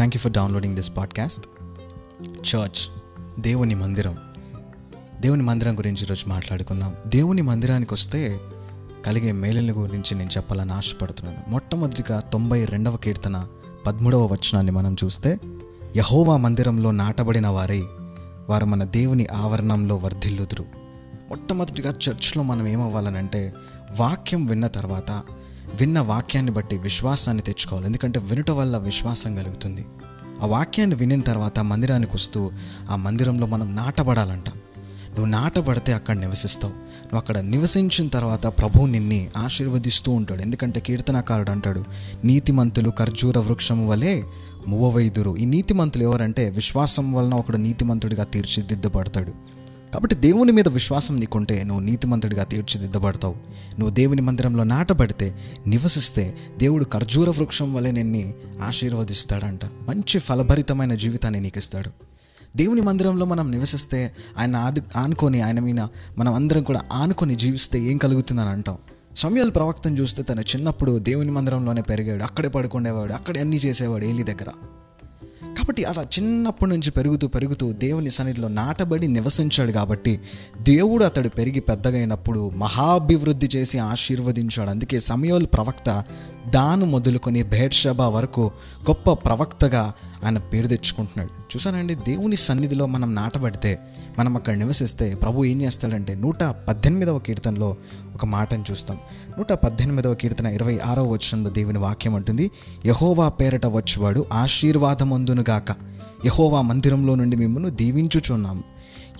Thank you for downloading this podcast church దేవుని మందిరం దేవుని మందిరం గురించి ఈరోజు మాట్లాడుకుందాం. దేవుని మందిరానికి వస్తే కలిగే మేలుల గురించి నేను చెప్పాలని ఆశపడుతున్నాను. మొట్టమొదటిగా తొంభై రెండవ కీర్తన పదమూడవ వచనాన్ని మనం చూస్తే యహోవా మందిరంలో నాటబడిన వారై వారు మన దేవుని ఆవరణంలో వర్ధిల్లుదురు. మొట్టమొదటిగా చర్చ్లో మనం ఏమవ్వాలనంటే వాక్యం విన్న తర్వాత విన్న వాక్యాన్ని బట్టి విశ్వాసాన్ని తెచ్చుకోవాలి. ఎందుకంటే వినుట వల్ల విశ్వాసం కలుగుతుంది. ఆ వాక్యాన్ని వినిన తర్వాత మందిరానికి వస్తూ ఆ మందిరంలో మనం నాటబడాలంట. నువ్వు నాటబడితే అక్కడ నివసిస్తావు. నువ్వు అక్కడ నివసించిన తర్వాత ప్రభువు నిన్ని ఆశీర్వదిస్తూ ఉంటాడు. ఎందుకంటే కీర్తనకారుడు అంటాడు నీతిమంతులు ఖర్జూర వృక్షము వలె మువవైదురు ఈ నీతిమంతులు ఎవరంటే విశ్వాసం వలన ఒకడు నీతిమంతుడిగా తీర్చిదిద్దబడతాడు. కాబట్టి దేవుని మీద విశ్వాసం నీకుంటే నువ్వు నీతిమంతుడిగా తీర్చిదిద్దబడతావు. నువ్వు దేవుని మందిరంలో నాటబడితే నివసిస్తే దేవుడు ఖర్జూర వృక్షం వలె నిన్ని ఆశీర్వదిస్తాడంట. మంచి ఫలభరితమైన జీవితాన్ని నీకు ఇస్తాడు దేవుని మందిరంలో మనం నివసిస్తే ఆయన ఆది ఆనుకొని ఆయన మీద మనం అందరం కూడా ఆనుకొని జీవిస్తే ఏం కలుగుతుందని అంటాం. సమయాలు ప్రవక్తను చూస్తే తను చిన్నప్పుడు దేవుని మందిరంలోనే పెరిగాడు. అక్కడే పడుకునేవాడు అక్కడే అన్నీ చేసేవాడు. ఏలి దగ్గర. కాబట్టి అలా చిన్నప్పటి నుంచి పెరుగుతూ పెరుగుతూ దేవుని సన్నిధిలో నాటబడి నివసించాడు కాబట్టి దేవుడు అతడు పెరిగి పెద్దగైనప్పుడు మహాభివృద్ధి చేసి ఆశీర్వదించాడు. అందుకే సమయోల్ ప్రవక్త దాను మొదలుకొని భేర్షబా వరకు గొప్ప ప్రవక్తగా ఆయన పేరు తెచ్చుకుంటున్నాడు. చూసానండి దేవుని సన్నిధిలో మనం నాటబడితే మనం అక్కడ నివసిస్తే ప్రభు ఏం చేస్తాడంటే నూట పద్దెనిమిదవ కీర్తనలో ఒక మాటను చూస్తాం. నూట పద్దెనిమిదవ కీర్తన ఇరవై ఆరవ వచనంలో దేవుని వాక్యం అంటుంది యహోవా పేరట వచ్చువాడు ఆశీర్వాదమందునుగాక. యహోవా మందిరంలో నుండి మిమ్మల్ని దీవించుచున్నాము.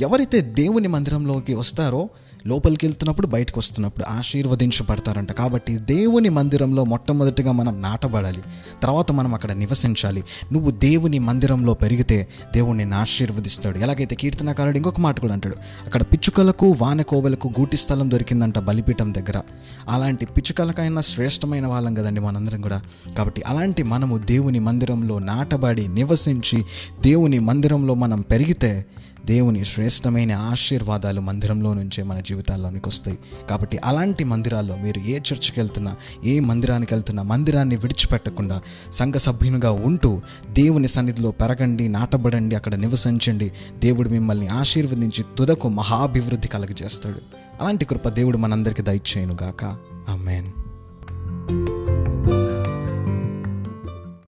ఎవరైతే దేవుని మందిరంలోకి వస్తారో లోపలికి వెళ్తున్నప్పుడు బయటకు వస్తున్నప్పుడు ఆశీర్వదించబడతారంట. కాబట్టి దేవుని మందిరంలో మొట్టమొదటిగా మనం నాటబడాలి. తర్వాత మనం అక్కడ నివసించాలి. నువ్వు దేవుని మందిరంలో పెరిగితే దేవుడు నిన్ను ఆశీర్వదిస్తాడు. ఎలాగైతే కీర్తనకారుడు ఇంకొక మాట కూడా అంటాడు. అక్కడ పిచ్చుకలకు వానకోవలకు గూటి స్థలం దొరికిందంట బలిపీఠం దగ్గర. అలాంటి పిచ్చుకలకైనా శ్రేష్టమైన వాళ్ళం కదండి మనందరం కూడా. కాబట్టి అలాంటి మనము దేవుని మందిరంలో నాటబడి నివసించి దేవుని మందిరంలో మనం పెరిగితే దేవుని శ్రేష్టమైన ఆశీర్వాదాలు మందిరంలో నుంచే మన జీవితాల్లోనికి వస్తాయి. కాబట్టి అలాంటి మందిరాల్లో మీరు ఏ చర్చికి వెళ్తున్నా ఏ మందిరానికి వెళ్తున్నా మందిరాన్ని విడిచిపెట్టకుండా సంఘ సభ్యునిగా ఉంటూ దేవుని సన్నిధిలో పెరగండి నాటబడండి అక్కడ నివసించండి. దేవుడు మిమ్మల్ని ఆశీర్వదించి తుదకు మహాభివృద్ధి కలగజేస్తాడు. అలాంటి కృప దేవుడు మనందరికీ దయచేయనుగాక. ఆమెన్.